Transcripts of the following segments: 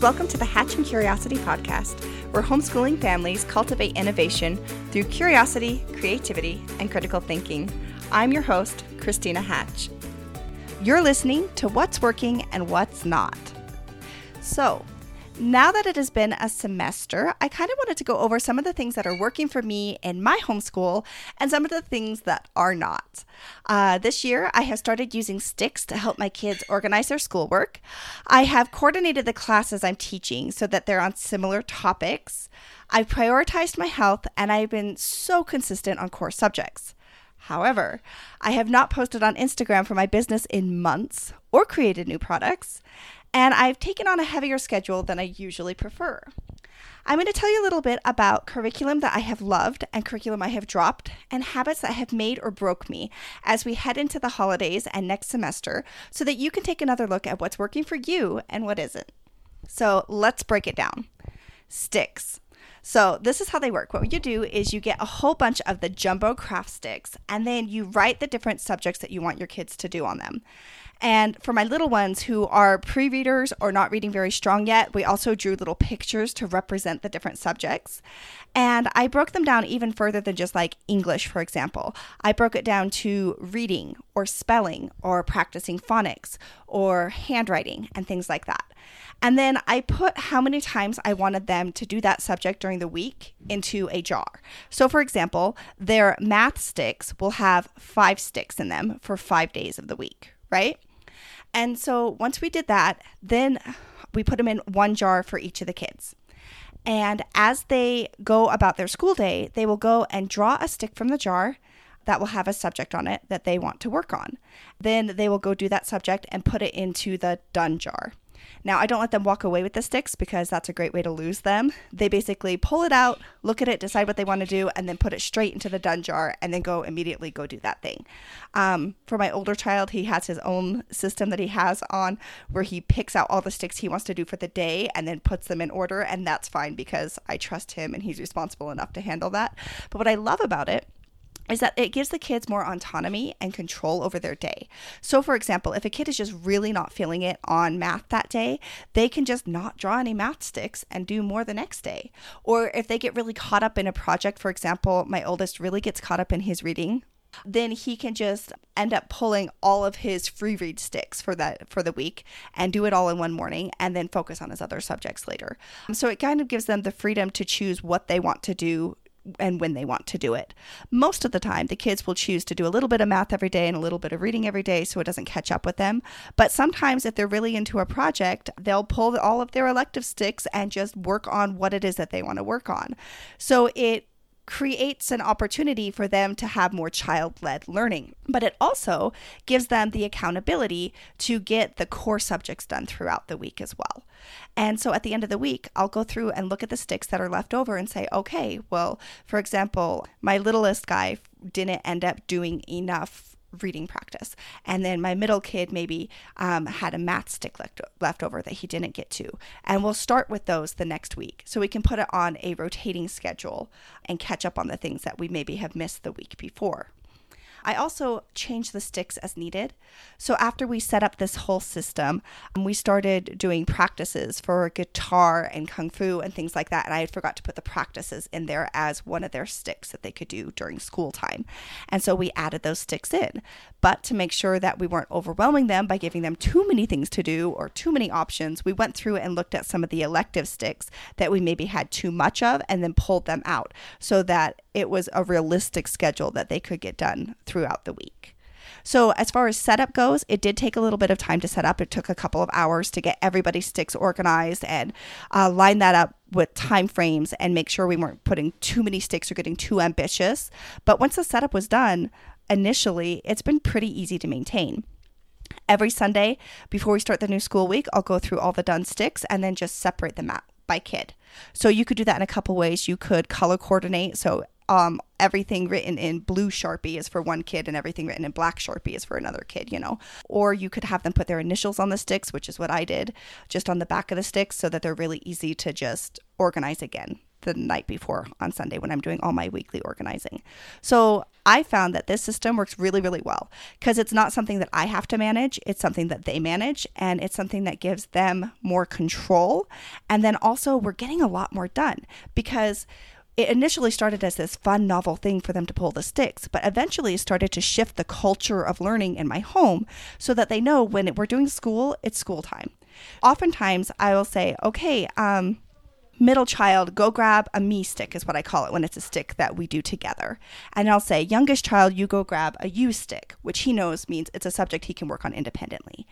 Welcome to the Hatching Curiosity podcast, where homeschooling families cultivate innovation through curiosity, creativity, and critical thinking. I'm your host, Christina Hatch. You're listening to What's Working and What's Not. So, now that it has been a semester, I kind of wanted to go over some of the things that are working for me in my homeschool and some of the things that are not. Uh, this year, I have started using sticks to help my kids organize their schoolwork. I have coordinated the classes I'm teaching so that they're on similar topics. I've prioritized my health and I've been so consistent on core subjects. However, I have not posted on Instagram for my business in months or created new products and I've taken on a heavier schedule than I usually prefer. I'm going to tell you a little bit about curriculum that I have loved and curriculum I have dropped, and habits that have made or broke me as we head into the holidays and next semester so that you can take another look at what's working for you and what isn't. So let's break it down. Sticks. So, this is how they work. What you do is you get a whole bunch of the jumbo craft sticks, and then you write the different subjects that you want your kids to do on them. And for my little ones who are pre readers or not reading very strong yet, we also drew little pictures to represent the different subjects. And I broke them down even further than just like English, for example. I broke it down to reading or spelling or practicing phonics or handwriting and things like that. And then I put how many times I wanted them to do that subject during the week into a jar. So, for example, their math sticks will have five sticks in them for five days of the week, right? And so once we did that, then we put them in one jar for each of the kids. And as they go about their school day, they will go and draw a stick from the jar that will have a subject on it that they want to work on. Then they will go do that subject and put it into the done jar. Now, I don't let them walk away with the sticks because that's a great way to lose them. They basically pull it out, look at it, decide what they want to do, and then put it straight into the done jar and then go immediately go do that thing. Um, for my older child, he has his own system that he has on where he picks out all the sticks he wants to do for the day and then puts them in order. And that's fine because I trust him and he's responsible enough to handle that. But what I love about it is that it gives the kids more autonomy and control over their day. So, for example, if a kid is just really not feeling it on math that day, they can just not draw any math sticks and do more the next day. Or if they get really caught up in a project, for example, my oldest really gets caught up in his reading then he can just end up pulling all of his free read sticks for that for the week and do it all in one morning and then focus on his other subjects later. So it kind of gives them the freedom to choose what they want to do and when they want to do it. Most of the time, the kids will choose to do a little bit of math every day and a little bit of reading every day so it doesn't catch up with them. But sometimes, if they're really into a project, they'll pull all of their elective sticks and just work on what it is that they want to work on. So it creates an opportunity for them to have more child led learning, but it also gives them the accountability to get the core subjects done throughout the week as well. And so at the end of the week, I'll go through and look at the sticks that are left over and say, okay, well, for example, my littlest guy didn't end up doing enough reading practice. And then my middle kid maybe um, had a math stick left, left over that he didn't get to. And we'll start with those the next week. So we can put it on a rotating schedule and catch up on the things that we maybe have missed the week before. I also change the sticks as needed. So after we set up this whole system, um, we started doing practices for guitar and kung fu and things like that. And I had forgot to put the practices in there as one of their sticks that they could do during school time. And so we added those sticks in. But to make sure that we weren't overwhelming them by giving them too many things to do or too many options, we went through and looked at some of the elective sticks that we maybe had too much of and then pulled them out so that it was a realistic schedule that they could get done throughout the week. So, as far as setup goes, it did take a little bit of time to set up. It took a couple of hours to get everybody's sticks organized and uh, line that up with time frames and make sure we weren't putting too many sticks or getting too ambitious. But once the setup was done, initially, it's been pretty easy to maintain. Every Sunday before we start the new school week, I'll go through all the done sticks and then just separate them out by kid. So you could do that in a couple ways. You could color coordinate. So um, everything written in blue Sharpie is for one kid and everything written in black Sharpie is for another kid, you know. Or you could have them put their initials on the sticks, which is what I did, just on the back of the sticks so that they're really easy to just organize again the night before on Sunday when I'm doing all my weekly organizing. So I found that this system works really, really well because it's not something that I have to manage. It's something that they manage and it's something that gives them more control. And then also, we're getting a lot more done because it initially started as this fun, novel thing for them to pull the sticks, but eventually started to shift the culture of learning in my home so that they know when we're doing school, it's school time. Oftentimes, I will say, okay, um, middle child, go grab a me stick, is what I call it when it's a stick that we do together. And I'll say, youngest child, you go grab a you stick, which he knows means it's a subject he can work on independently.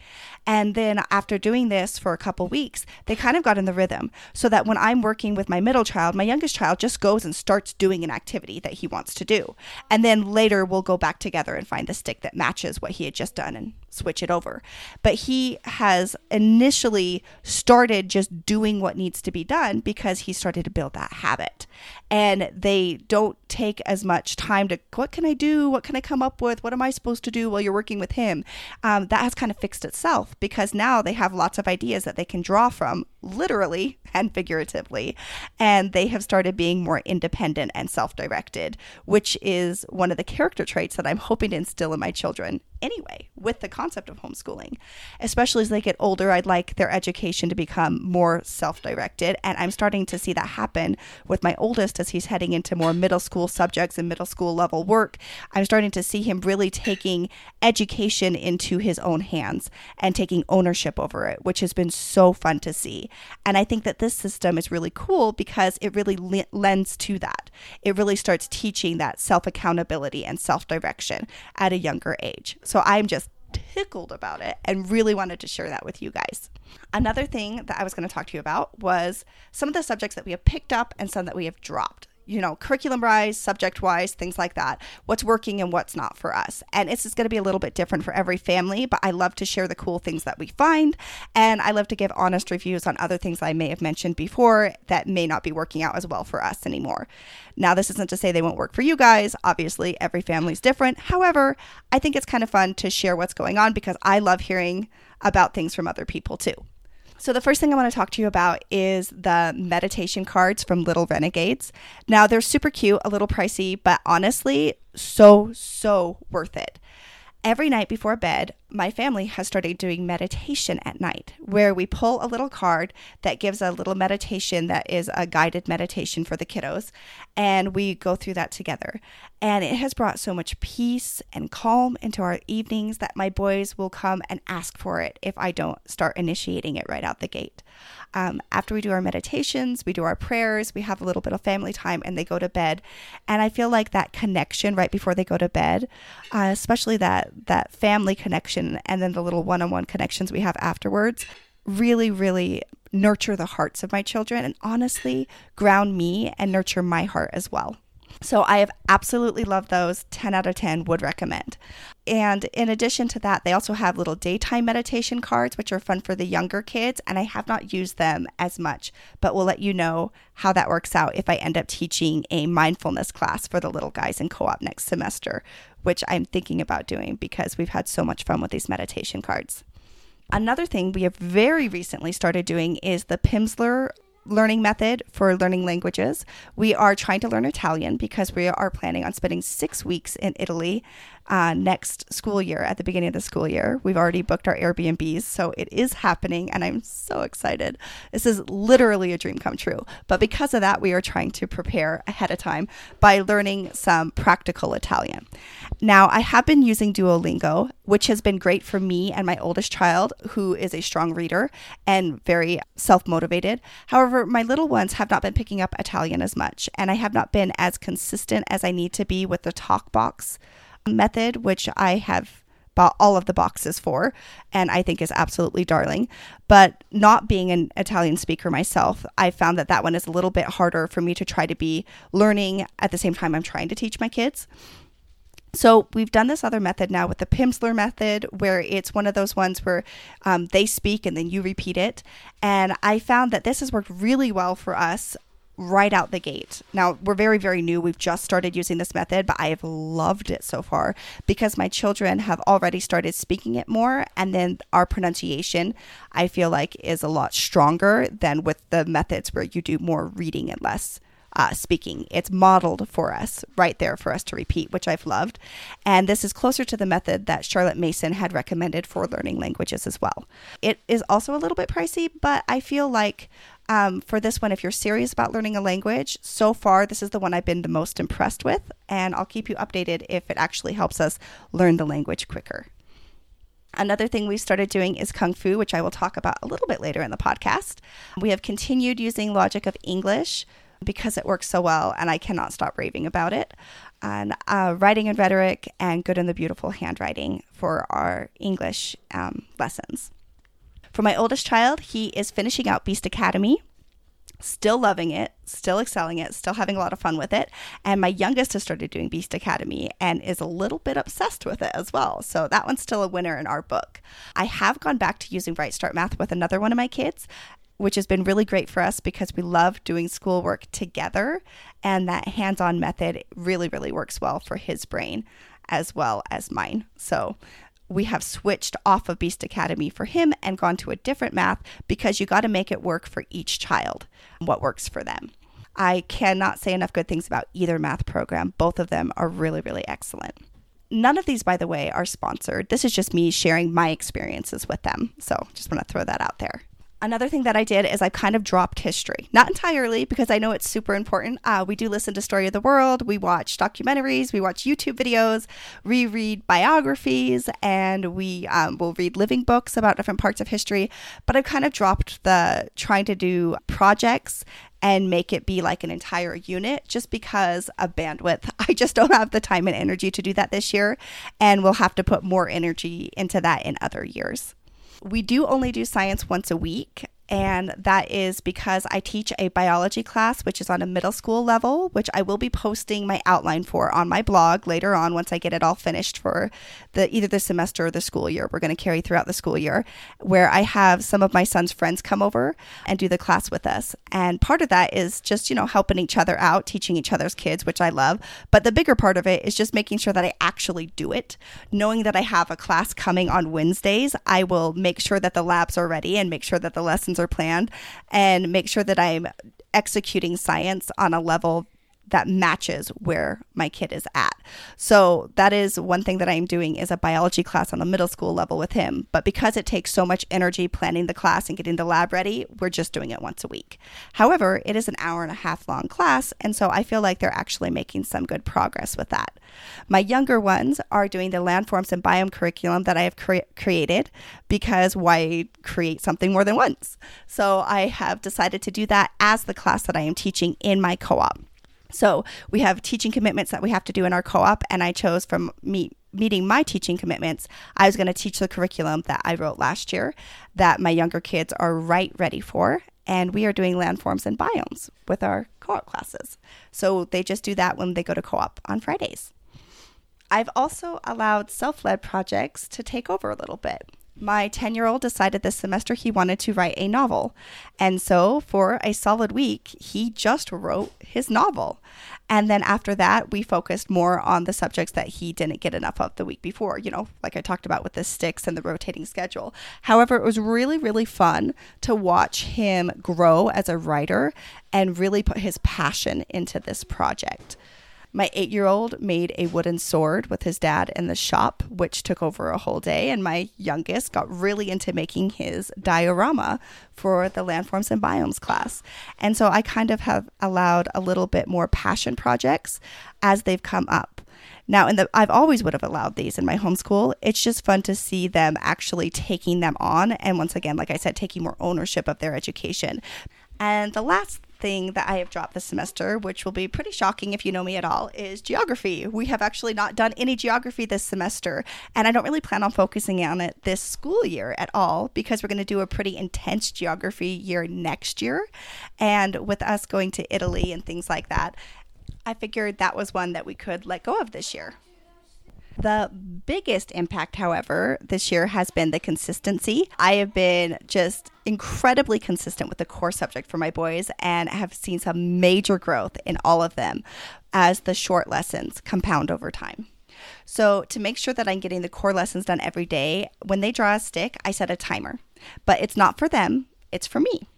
And then after doing this for a couple weeks, they kind of got in the rhythm so that when I'm working with my middle child, my youngest child just goes and starts doing an activity that he wants to do. And then later we'll go back together and find the stick that matches what he had just done and switch it over. But he has initially started just doing what needs to be done because he started to build that habit. And they don't take as much time to, what can I do? What can I come up with? What am I supposed to do while you're working with him? Um, that has kind of fixed itself because now they have lots of ideas that they can draw from, literally and figuratively. And they have started being more independent and self directed, which is one of the character traits that I'm hoping to instill in my children anyway with the concept of homeschooling. Especially as they get older, I'd like their education to become more self directed. And I'm starting to see that happen with my oldest as he's heading into more middle school subjects and middle school level work. I'm starting to see him really taking education into his own hands and taking ownership over it, which has been so fun to see. And I think that this system is really cool because it really le- lends to that. It really starts teaching that self accountability and self direction at a younger age. So I'm just tickled about it and really wanted to share that with you guys. Another thing that I was going to talk to you about was some of the subjects that we have picked up and some that we have dropped you know, curriculum wise, subject wise, things like that. What's working and what's not for us. And it's just going to be a little bit different for every family, but I love to share the cool things that we find. And I love to give honest reviews on other things I may have mentioned before that may not be working out as well for us anymore. Now, this isn't to say they won't work for you guys. Obviously, every family's different. However, I think it's kind of fun to share what's going on because I love hearing about things from other people too. So, the first thing I want to talk to you about is the meditation cards from Little Renegades. Now, they're super cute, a little pricey, but honestly, so, so worth it every night before bed, my family has started doing meditation at night, where we pull a little card that gives a little meditation that is a guided meditation for the kiddos, and we go through that together. And it has brought so much peace and calm into our evenings that my boys will come and ask for it if I don't start initiating it right out the gate. Um, after we do our meditations, we do our prayers, we have a little bit of family time, and they go to bed. And I feel like that connection right before they go to bed, uh, especially that that family connection, and then the little one-on-one connections we have afterwards, really, really nurture the hearts of my children, and honestly ground me and nurture my heart as well. So I have absolutely loved those. 10 out of 10 would recommend. And in addition to that, they also have little daytime meditation cards, which are fun for the younger kids. And I have not used them as much, but we'll let you know how that works out if I end up teaching a mindfulness class for the little guys in co op next semester, which I'm thinking about doing because we've had so much fun with these meditation cards. Another thing we have very recently started doing is the Pimsleur learning method for learning languages. We are trying to learn Italian because we are planning on spending six weeks in Italy uh, next school year at the beginning of the school year. We've already booked our Airbnbs, so it is happening, and I'm so excited. This is literally a dream come true. But because of that, we are trying to prepare ahead of time by learning some practical Italian. Now, I have been using Duolingo, which has been great for me and my oldest child, who is a strong reader and very self motivated. However, my little ones have not been picking up Italian as much, and I have not been as consistent as I need to be with the talk box method, which I have bought all of the boxes for and I think is absolutely darling. But not being an Italian speaker myself, I found that that one is a little bit harder for me to try to be learning at the same time I'm trying to teach my kids. So we've done this other method now with the Pimsleur method, where it's one of those ones where um, they speak and then you repeat it. And I found that this has worked really well for us right out the gate. Now, we're very, very new. We've just started using this method, but I have loved it so far because my children have already started speaking it more. And then our pronunciation, I feel like, is a lot stronger than with the methods where you do more reading and less uh, speaking. It's modeled for us right there for us to repeat, which I've loved. And this is closer to the method that Charlotte Mason had recommended for learning languages as well. It is also a little bit pricey, but I feel like um, for this one, if you're serious about learning a language, so far this is the one I've been the most impressed with. And I'll keep you updated if it actually helps us learn the language quicker. Another thing we've started doing is Kung Fu, which I will talk about a little bit later in the podcast. We have continued using Logic of English because it works so well, and I cannot stop raving about it. And uh, writing and rhetoric and good and the beautiful handwriting for our English um, lessons. For my oldest child, he is finishing out Beast Academy, still loving it, still excelling it, still having a lot of fun with it. And my youngest has started doing Beast Academy and is a little bit obsessed with it as well. So that one's still a winner in our book. I have gone back to using Right Start Math with another one of my kids which has been really great for us because we love doing schoolwork together. And that hands on method really, really works well for his brain as well as mine. So we have switched off of Beast Academy for him and gone to a different math because you got to make it work for each child, what works for them. I cannot say enough good things about either math program. Both of them are really, really excellent. None of these, by the way, are sponsored. This is just me sharing my experiences with them. So just want to throw that out there another thing that I did is I kind of dropped history. Not entirely because I know it's super important. Uh, we do listen to Story of the World, we watch documentaries, we watch YouTube videos, we read biographies, and we um, will read living books about different parts of history. But I've kind of dropped the trying to do projects and make it be like an entire unit just because of bandwidth. I just don't have the time and energy to do that this year, and we'll have to put more energy into that in other years. We do only do science once a week, and that is because I teach a biology class, which is on a middle school level, which I will be posting my outline for on my blog later on once I get it all finished for the either the semester or the school year. We're going to carry throughout the school year, where I have some of my son's friends come over and do the class with us. And part of that is just, you know, helping each other out, teaching each other's kids, which I love. But the bigger part of it is just making sure that I actually do it. Knowing that I have a class coming on Wednesdays, I will make sure that the labs are ready and make sure that the lessons are planned and make sure that I'm executing science on a level that matches where my kid is at. So that is one thing that I'm doing is a biology class on the middle school level with him. But because it takes so much energy planning the class and getting the lab ready, we're just doing it once a week. However, it is an hour and a half long class, and so I feel like they're actually making some good progress with that. My younger ones are doing the landforms and biome curriculum that I have cre- created because why create something more than once? So I have decided to do that as the class that I am teaching in my co-op. So we have teaching commitments that we have to do in our co op, and I chose from me meeting my teaching commitments, I was going to teach the curriculum that I wrote last year that my younger kids are right ready for. And we are doing landforms and biomes with our co op classes. So they just do that when they go to co op on Fridays. I've also allowed self led projects to take over a little bit my 10 year old decided this semester he wanted to write a novel. And so, for a solid week, he just wrote his novel. And then after that, we focused more on the subjects that he didn't get enough of the week before, you know, like I talked about with the sticks and the rotating schedule. However, it was really, really fun to watch him grow as a writer and really put his passion into this project. My eight year old made a wooden sword with his dad in the shop, which took over a whole day. And my youngest got really into making his diorama for the landforms and biomes class. And so I kind of have allowed a little bit more passion projects as they've come up. Now, in the I've always would have allowed these in my homeschool. It's just fun to see them actually taking them on, and once again, like I said, taking more ownership of their education. And the last thing that I have dropped this semester, which will be pretty shocking if you know me at all, is geography. We have actually not done any geography this semester, and I don't really plan on focusing on it this school year at all because we're going to do a pretty intense geography year next year. And with us going to Italy and things like that, I figured that was one that we could let go of this year. The biggest impact, however, this year has been the consistency. I have been just incredibly consistent with the core subject for my boys and have seen some major growth in all of them as the short lessons compound over time. So, to make sure that I'm getting the core lessons done every day, when they draw a stick, I set a timer. But it's not for them, it's for me.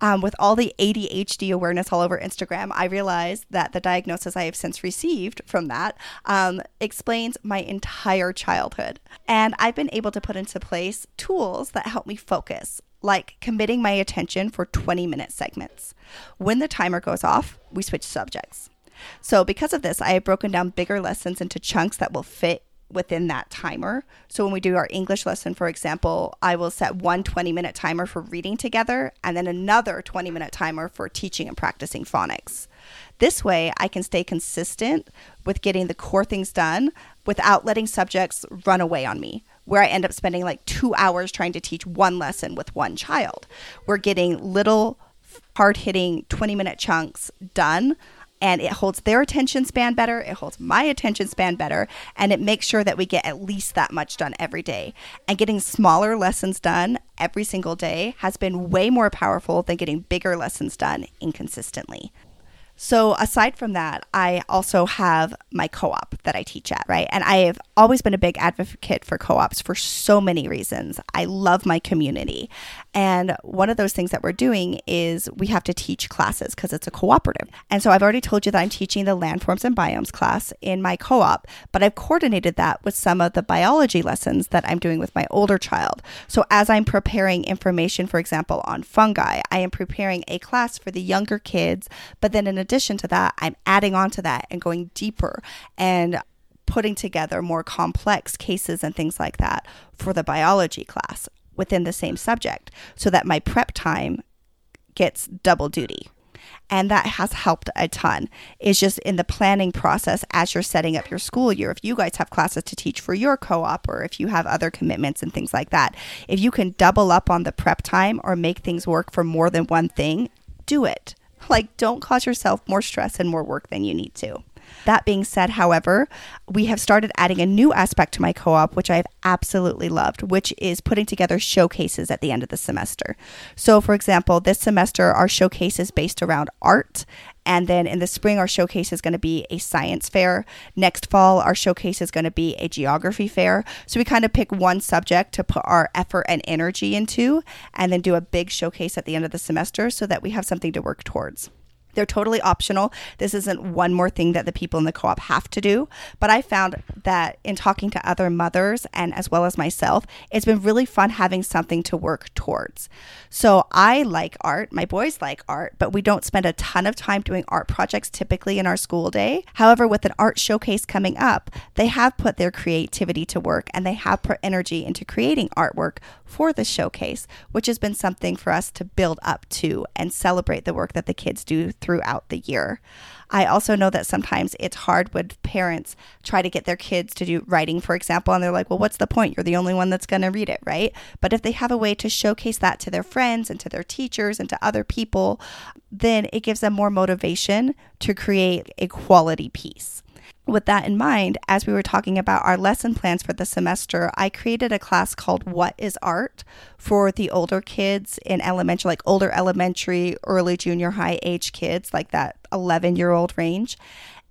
Um, with all the ADHD awareness all over Instagram, I realized that the diagnosis I have since received from that um, explains my entire childhood. And I've been able to put into place tools that help me focus, like committing my attention for 20 minute segments. When the timer goes off, we switch subjects. So, because of this, I have broken down bigger lessons into chunks that will fit within that timer. So when we do our English lesson, for example, I will set one 20 minute timer for reading together and then another 20 minute timer for teaching and practicing phonics. This way, I can stay consistent with getting the core things done without letting subjects run away on me, where I end up spending like two hours trying to teach one lesson with one child. We're getting little hard hitting 20 minute chunks done and it holds their attention span better, it holds my attention span better, and it makes sure that we get at least that much done every day. And getting smaller lessons done every single day has been way more powerful than getting bigger lessons done inconsistently. So, aside from that, I also have my co op that I teach at, right? And I have always been a big advocate for co ops for so many reasons. I love my community. And one of those things that we're doing is we have to teach classes because it's a cooperative. And so, I've already told you that I'm teaching the landforms and biomes class in my co op, but I've coordinated that with some of the biology lessons that I'm doing with my older child. So, as I'm preparing information, for example, on fungi, I am preparing a class for the younger kids, but then in addition to that, I'm adding on to that and going deeper and putting together more complex cases and things like that for the biology class within the same subject so that my prep time gets double duty. And that has helped a ton. It's just in the planning process as you're setting up your school year. If you guys have classes to teach for your co op or if you have other commitments and things like that, if you can double up on the prep time or make things work for more than one thing, do it. Like, don't cause yourself more stress and more work than you need to. That being said, however, we have started adding a new aspect to my co op, which I've absolutely loved, which is putting together showcases at the end of the semester. So, for example, this semester, our showcase is based around art. And then in the spring, our showcase is going to be a science fair. Next fall, our showcase is going to be a geography fair. So we kind of pick one subject to put our effort and energy into, and then do a big showcase at the end of the semester so that we have something to work towards. They're totally optional. This isn't one more thing that the people in the co op have to do. But I found that in talking to other mothers and as well as myself, it's been really fun having something to work towards. So I like art. My boys like art, but we don't spend a ton of time doing art projects typically in our school day. However, with an art showcase coming up, they have put their creativity to work and they have put energy into creating artwork for the showcase, which has been something for us to build up to and celebrate the work that the kids do throughout the year. I also know that sometimes it's hard when parents try to get their kids to do writing, for example, and they're like, well, what's the point? You're the only one that's going to read it, right? But if they have a way to showcase that to their friends and to their teachers and to other people, then it gives them more motivation to create a quality piece with that in mind, as we were talking about our lesson plans for the semester, I created a class called What is Art for the older kids in elementary, like older elementary, early junior high age kids, like that 11 year old range.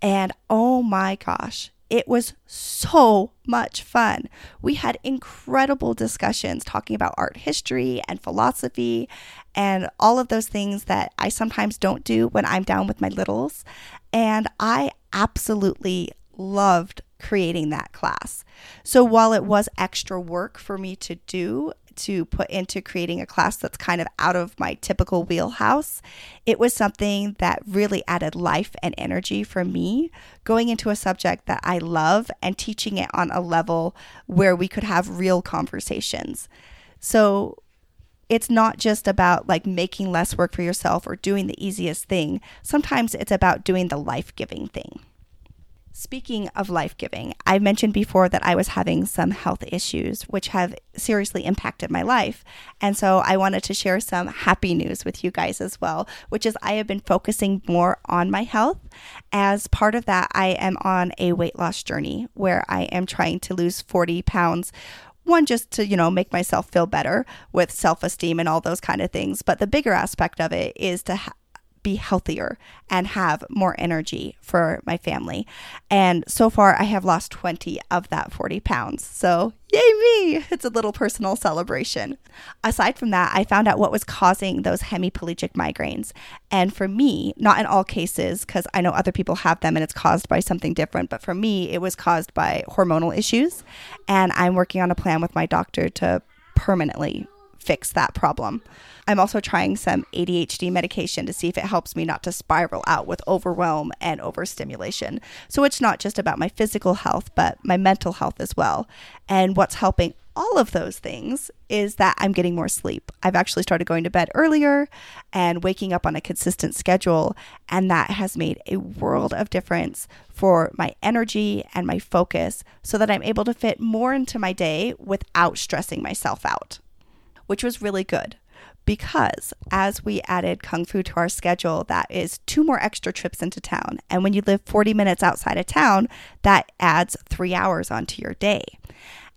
And oh my gosh, it was so much fun. We had incredible discussions talking about art history and philosophy and all of those things that I sometimes don't do when I'm down with my littles. And I absolutely loved creating that class. So while it was extra work for me to do, to put into creating a class that's kind of out of my typical wheelhouse, it was something that really added life and energy for me going into a subject that I love and teaching it on a level where we could have real conversations. So it's not just about like making less work for yourself or doing the easiest thing. Sometimes it's about doing the life giving thing. Speaking of life giving, I mentioned before that I was having some health issues which have seriously impacted my life. And so I wanted to share some happy news with you guys as well, which is I have been focusing more on my health. As part of that, I am on a weight loss journey where I am trying to lose 40 pounds one just to you know make myself feel better with self-esteem and all those kind of things. But the bigger aspect of it is to ha- be healthier and have more energy for my family. And so far, I have lost 20 of that 40 pounds. So, yay me! It's a little personal celebration. Aside from that, I found out what was causing those hemiplegic migraines. And for me, not in all cases, because I know other people have them and it's caused by something different, but for me, it was caused by hormonal issues. And I'm working on a plan with my doctor to permanently fix that problem. I'm also trying some ADHD medication to see if it helps me not to spiral out with overwhelm and overstimulation. So it's not just about my physical health, but my mental health as well. And what's helping all of those things is that I'm getting more sleep. I've actually started going to bed earlier and waking up on a consistent schedule, and that has made a world of difference for my energy and my focus so that I'm able to fit more into my day without stressing myself out which was really good because as we added Kung Fu to our schedule, that is two more extra trips into town. And when you live 40 minutes outside of town, that adds three hours onto your day.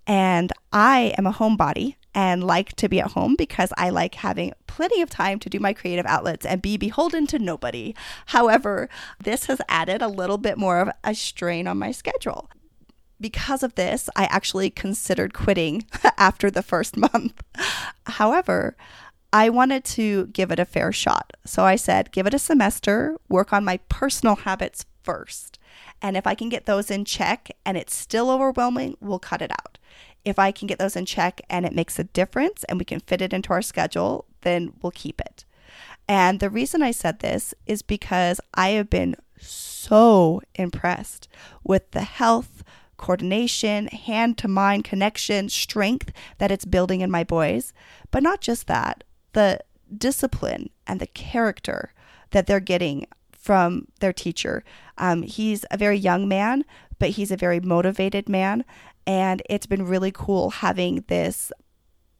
And I am a homebody and like to be at home because I like having plenty of time to do my creative outlets and be beholden to nobody. However, this has added a little bit more of a strain on my schedule because of this, I actually considered quitting after the first month. However, I wanted to give it a fair shot. So I said, give it a semester, work on my personal habits first. And if I can get those in check and it's still overwhelming, we'll cut it out. If I can get those in check and it makes a difference and we can fit it into our schedule, then we'll keep it. And the reason I said this is because I have been so impressed with the health, coordination, hand to mind connection, strength that it's building in my boys. But not just that, the discipline and the character that they're getting from their teacher. Um, he's a very young man, but he's a very motivated man. And it's been really cool having this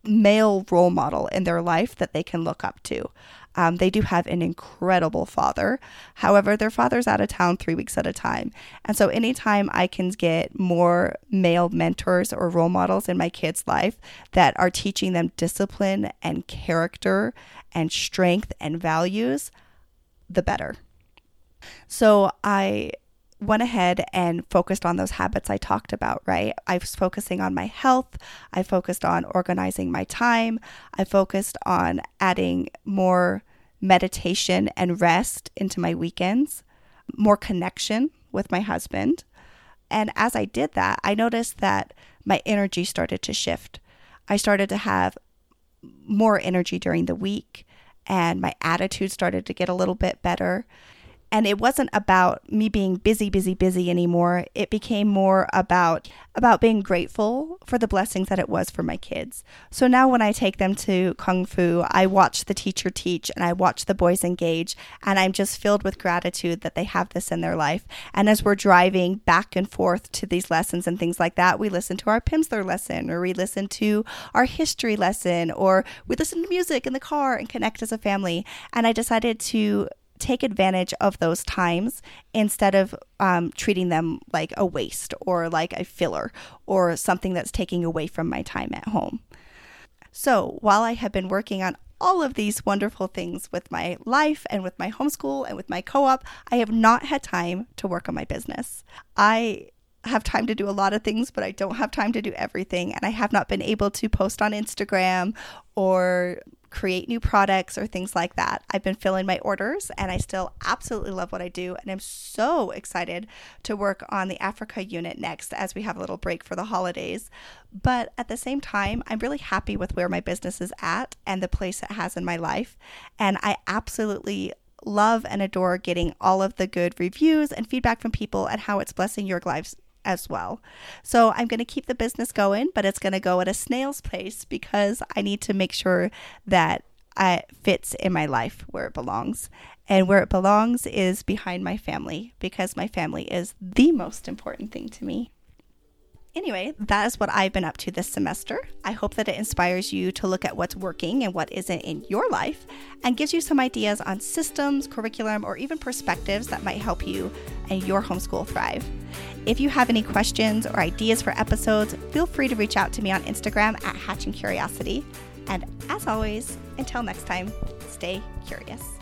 male role model in their life that they can look up to. Um, they do have an incredible father. However, their father's out of town three weeks at a time. And so, anytime I can get more male mentors or role models in my kids' life that are teaching them discipline and character and strength and values, the better. So, I went ahead and focused on those habits I talked about, right? I was focusing on my health. I focused on organizing my time. I focused on adding more meditation and rest into my weekends, more connection with my husband. And as I did that, I noticed that my energy started to shift. I started to have more energy during the week, and my attitude started to get a little bit better. And it wasn't about me being busy, busy, busy anymore. It became more about about being grateful for the blessings that it was for my kids. So now when I take them to Kung Fu, I watch the teacher teach and I watch the boys engage and I'm just filled with gratitude that they have this in their life. And as we're driving back and forth to these lessons and things like that, we listen to our Pimsleur lesson or we listen to our history lesson or we listen to music in the car and connect as a family. And I decided to take advantage of those times instead of um, treating them like a waste or like a filler or something that's taking away from my time at home. So while I have been working on all of these wonderful things with my life and with my homeschool and with my co op, I have not had time to work on my business. I have time to do a lot of things, but I don't have time to do everything. And I have not been able to post on Instagram or create new products or things like that. I've been filling my orders and I still absolutely love what I do. And I'm so excited to work on the Africa unit next as we have a little break for the holidays. But at the same time, I'm really happy with where my business is at and the place it has in my life. And I absolutely love and adore getting all of the good reviews and feedback from people and how it's blessing your lives as well. So I'm going to keep the business going, but it's going to go at a snail's pace because I need to make sure that it fits in my life where it belongs. And where it belongs is behind my family because my family is the most important thing to me. Anyway, that is what I've been up to this semester. I hope that it inspires you to look at what's working and what isn't in your life and gives you some ideas on systems, curriculum, or even perspectives that might help you and your homeschool thrive. If you have any questions or ideas for episodes, feel free to reach out to me on Instagram at Hatching Curiosity. And as always, until next time, stay curious.